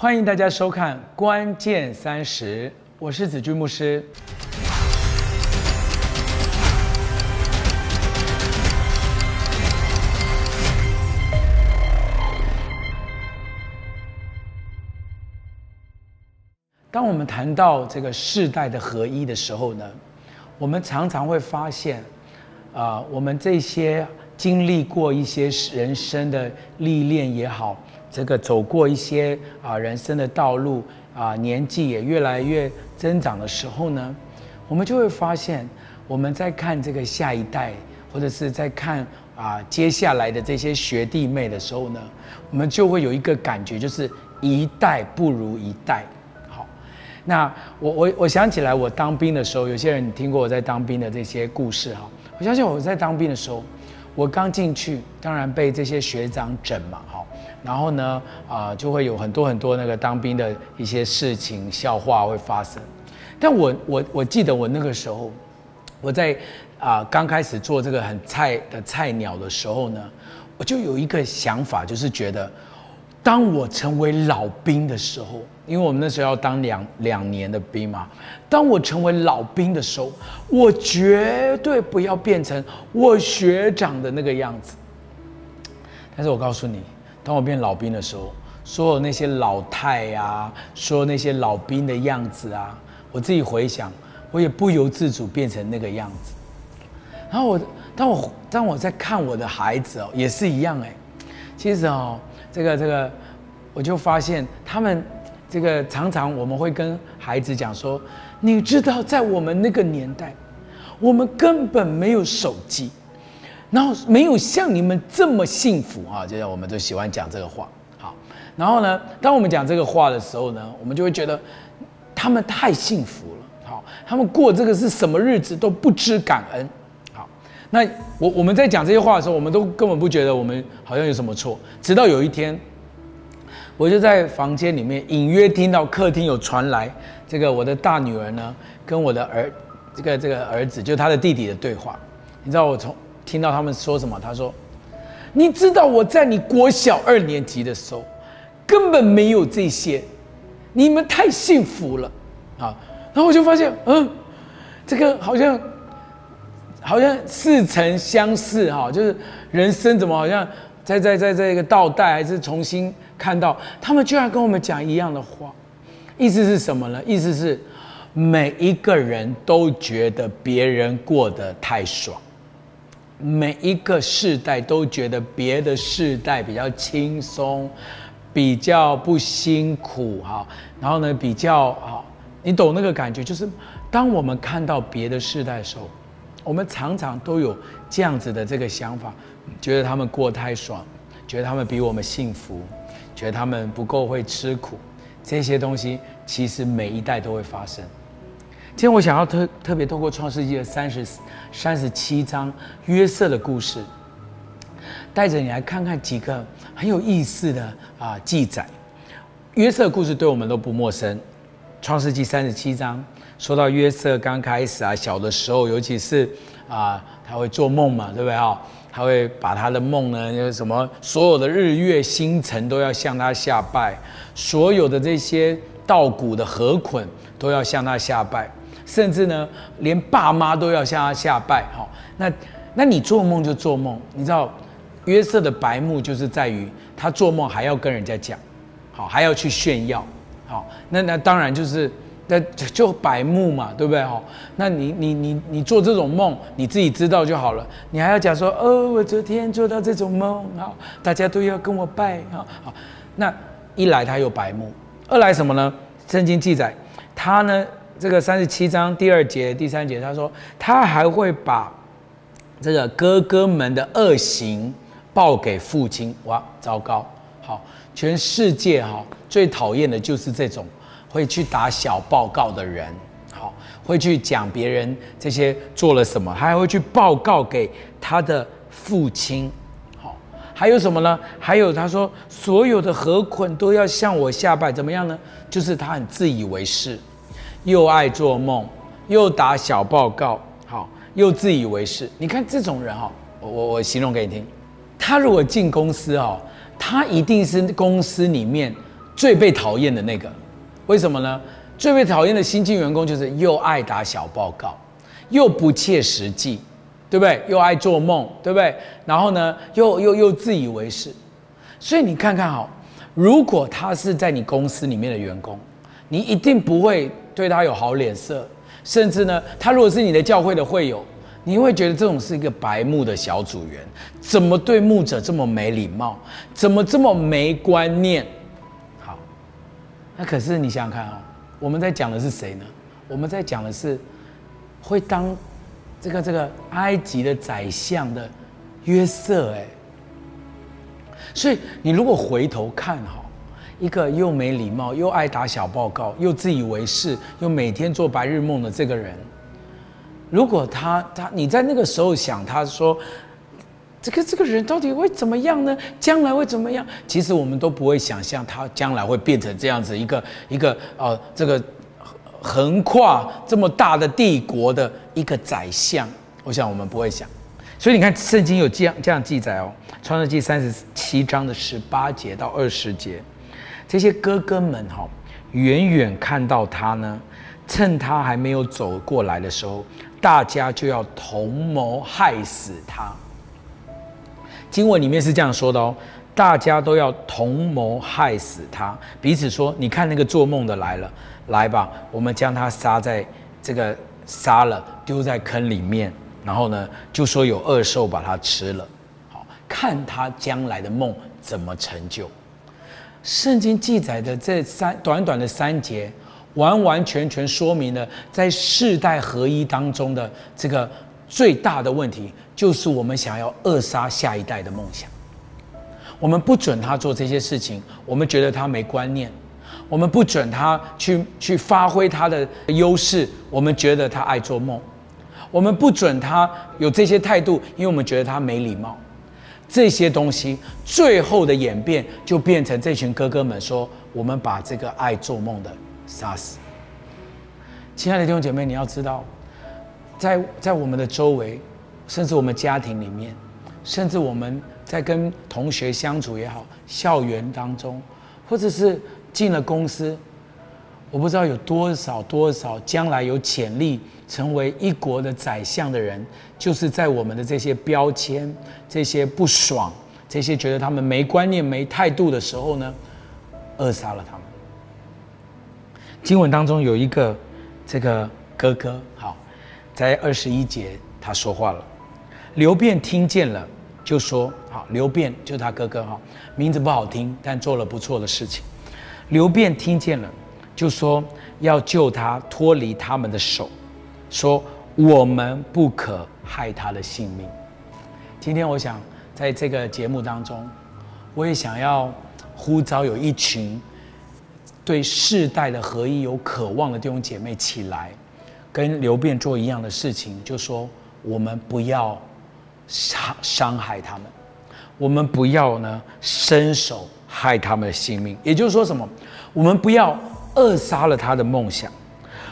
欢迎大家收看《关键三十》，我是子君牧师。当我们谈到这个世代的合一的时候呢，我们常常会发现，啊，我们这些经历过一些人生的历练也好，这个走过一些啊人生的道路啊，年纪也越来越增长的时候呢，我们就会发现，我们在看这个下一代，或者是在看啊接下来的这些学弟妹的时候呢，我们就会有一个感觉，就是一代不如一代。好那我我我想起来，我当兵的时候，有些人听过我在当兵的这些故事哈。我相信我在当兵的时候，我刚进去，当然被这些学长整嘛，哈。然后呢，啊，就会有很多很多那个当兵的一些事情笑话会发生。但我我我记得我那个时候，我在啊刚开始做这个很菜的菜鸟的时候呢，我就有一个想法，就是觉得。当我成为老兵的时候，因为我们那时候要当两两年的兵嘛。当我成为老兵的时候，我绝对不要变成我学长的那个样子。但是我告诉你，当我变老兵的时候，所有那些老太呀，说那些老兵的样子啊，我自己回想，我也不由自主变成那个样子。然后我，当我当我在看我的孩子哦，也是一样哎。其实哦。这个这个，我就发现他们这个常常我们会跟孩子讲说，你知道在我们那个年代，我们根本没有手机，然后没有像你们这么幸福啊！就像我们都喜欢讲这个话，好，然后呢，当我们讲这个话的时候呢，我们就会觉得他们太幸福了，好，他们过这个是什么日子都不知感恩。好那我我们在讲这些话的时候，我们都根本不觉得我们好像有什么错。直到有一天，我就在房间里面隐约听到客厅有传来这个我的大女儿呢跟我的儿这个这个儿子，就他的弟弟的对话。你知道我从听到他们说什么？他说：“你知道我在你国小二年级的时候根本没有这些，你们太幸福了啊！”然后我就发现，嗯，这个好像。好像似曾相识哈，就是人生怎么好像在在在这个倒带，还是重新看到他们居然跟我们讲一样的话，意思是什么呢？意思是每一个人都觉得别人过得太爽，每一个世代都觉得别的世代比较轻松，比较不辛苦哈，然后呢比较啊，你懂那个感觉？就是当我们看到别的世代的时候。我们常常都有这样子的这个想法，觉得他们过太爽，觉得他们比我们幸福，觉得他们不够会吃苦，这些东西其实每一代都会发生。今天我想要特特别透过创世纪的三十三十七章约瑟的故事，带着你来看看几个很有意思的啊记载。约瑟故事对我们都不陌生，创世纪三十七章。说到约瑟刚开始啊，小的时候，尤其是啊，他会做梦嘛，对不对啊？他会把他的梦呢，有什么所有的日月星辰都要向他下拜，所有的这些稻谷的禾捆都要向他下拜，甚至呢，连爸妈都要向他下拜。哈，那那你做梦就做梦，你知道约瑟的白目就是在于他做梦还要跟人家讲，好，还要去炫耀，好，那那当然就是。那就白目嘛，对不对哈？那你你你你做这种梦，你自己知道就好了。你还要讲说，哦，我昨天做到这种梦，好，大家都要跟我拜，好好。那一来他有白目，二来什么呢？圣经记载，他呢这个三十七章第二节、第三节，他说他还会把这个哥哥们的恶行报给父亲。哇，糟糕！好，全世界哈最讨厌的就是这种。会去打小报告的人，好，会去讲别人这些做了什么，他还会去报告给他的父亲，好，还有什么呢？还有他说，所有的河捆都要向我下拜，怎么样呢？就是他很自以为是，又爱做梦，又打小报告，好，又自以为是。你看这种人哈，我我我形容给你听，他如果进公司哦，他一定是公司里面。最被讨厌的那个。为什么呢？最被讨厌的新进员工就是又爱打小报告，又不切实际，对不对？又爱做梦，对不对？然后呢，又又又自以为是。所以你看看哈，如果他是在你公司里面的员工，你一定不会对他有好脸色，甚至呢，他如果是你的教会的会友，你会觉得这种是一个白目的小组员，怎么对牧者这么没礼貌，怎么这么没观念？好，那可是你想想看啊。我们在讲的是谁呢？我们在讲的是会当这个这个埃及的宰相的约瑟哎。所以你如果回头看哈，一个又没礼貌、又爱打小报告、又自以为是、又每天做白日梦的这个人，如果他他你在那个时候想他说。这个这个人到底会怎么样呢？将来会怎么样？其实我们都不会想象他将来会变成这样子一个一个呃，这个横跨这么大的帝国的一个宰相。我想我们不会想。所以你看，圣经有这样这样记载哦，《创世纪》三十七章的十八节到二十节，这些哥哥们哈，远远看到他呢，趁他还没有走过来的时候，大家就要同谋害死他。经文里面是这样说的哦，大家都要同谋害死他，彼此说：“你看那个做梦的来了，来吧，我们将他杀在这个杀了，丢在坑里面，然后呢，就说有恶兽把他吃了，好看他将来的梦怎么成就。”圣经记载的这三短短的三节，完完全全说明了在世代合一当中的这个最大的问题。就是我们想要扼杀下一代的梦想，我们不准他做这些事情，我们觉得他没观念；我们不准他去去发挥他的优势，我们觉得他爱做梦；我们不准他有这些态度，因为我们觉得他没礼貌。这些东西最后的演变，就变成这群哥哥们说：“我们把这个爱做梦的杀死。”亲爱的弟兄姐妹，你要知道，在在我们的周围。甚至我们家庭里面，甚至我们在跟同学相处也好，校园当中，或者是进了公司，我不知道有多少多少将来有潜力成为一国的宰相的人，就是在我们的这些标签、这些不爽、这些觉得他们没观念、没态度的时候呢，扼杀了他们。经文当中有一个这个哥哥，好，在二十一节他说话了。刘辩听见了，就说：“好，刘辩就他哥哥哈，名字不好听，但做了不错的事情。”刘辩听见了，就说：“要救他脱离他们的手，说我们不可害他的性命。”今天我想在这个节目当中，我也想要呼召有一群对世代的合一有渴望的弟兄姐妹起来，跟刘辩做一样的事情，就说我们不要。伤伤害他们，我们不要呢伸手害他们的性命。也就是说，什么？我们不要扼杀了他的梦想，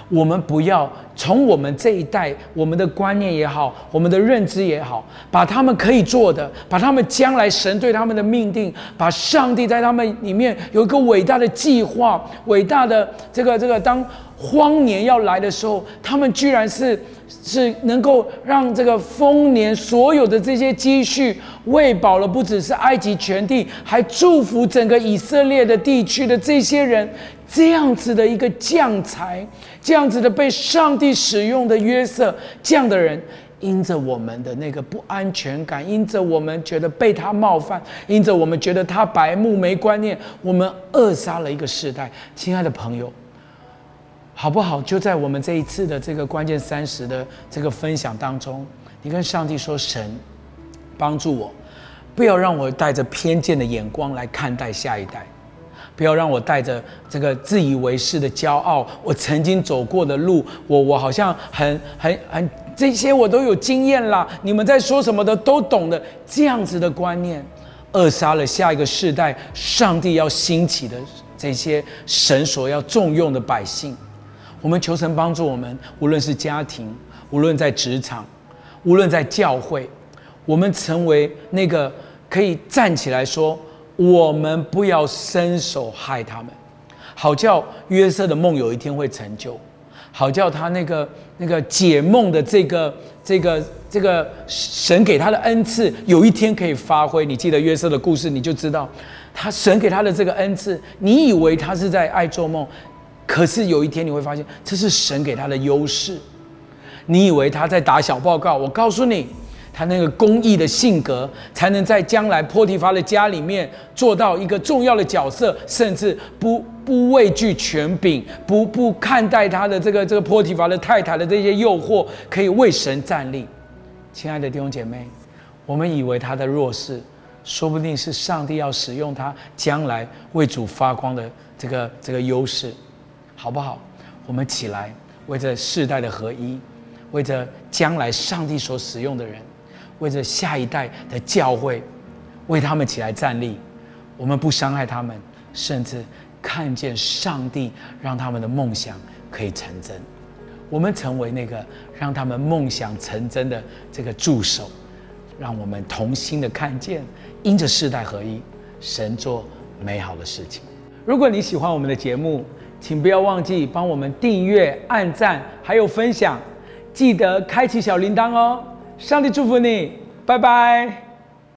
我们不要从我们这一代，我们的观念也好，我们的认知也好，把他们可以做的，把他们将来神对他们的命定，把上帝在他们里面有一个伟大的计划，伟大的这个这个当。荒年要来的时候，他们居然是是能够让这个丰年所有的这些积蓄喂饱了，不只是埃及全地，还祝福整个以色列的地区的这些人。这样子的一个将才，这样子的被上帝使用的约瑟，这样的人，因着我们的那个不安全感，因着我们觉得被他冒犯，因着我们觉得他白目没观念，我们扼杀了一个时代。亲爱的朋友。好不好？就在我们这一次的这个关键三十的这个分享当中，你跟上帝说：“神，帮助我，不要让我带着偏见的眼光来看待下一代，不要让我带着这个自以为是的骄傲。我曾经走过的路，我我好像很很很这些我都有经验啦。你们在说什么的都懂的，这样子的观念，扼杀了下一个世代上帝要兴起的这些神所要重用的百姓。”我们求神帮助我们，无论是家庭，无论在职场，无论在教会，我们成为那个可以站起来说：“我们不要伸手害他们，好叫约瑟的梦有一天会成就，好叫他那个那个解梦的这个这个这个神给他的恩赐有一天可以发挥。你记得约瑟的故事，你就知道他神给他的这个恩赐，你以为他是在爱做梦，可是有一天你会发现这是神给他的优势。你以为他在打小报告，我告诉你。他那个公益的性格，才能在将来波提法的家里面做到一个重要的角色，甚至不不畏惧权柄，不不看待他的这个这个波提法的太太的这些诱惑，可以为神站立。亲爱的弟兄姐妹，我们以为他的弱势，说不定是上帝要使用他将来为主发光的这个这个优势，好不好？我们起来，为着世代的合一，为着将来上帝所使用的人。为着下一代的教会，为他们起来站立。我们不伤害他们，甚至看见上帝让他们的梦想可以成真。我们成为那个让他们梦想成真的这个助手，让我们同心的看见，因着世代合一，神做美好的事情。如果你喜欢我们的节目，请不要忘记帮我们订阅、按赞，还有分享，记得开启小铃铛哦。上帝祝福你，拜拜。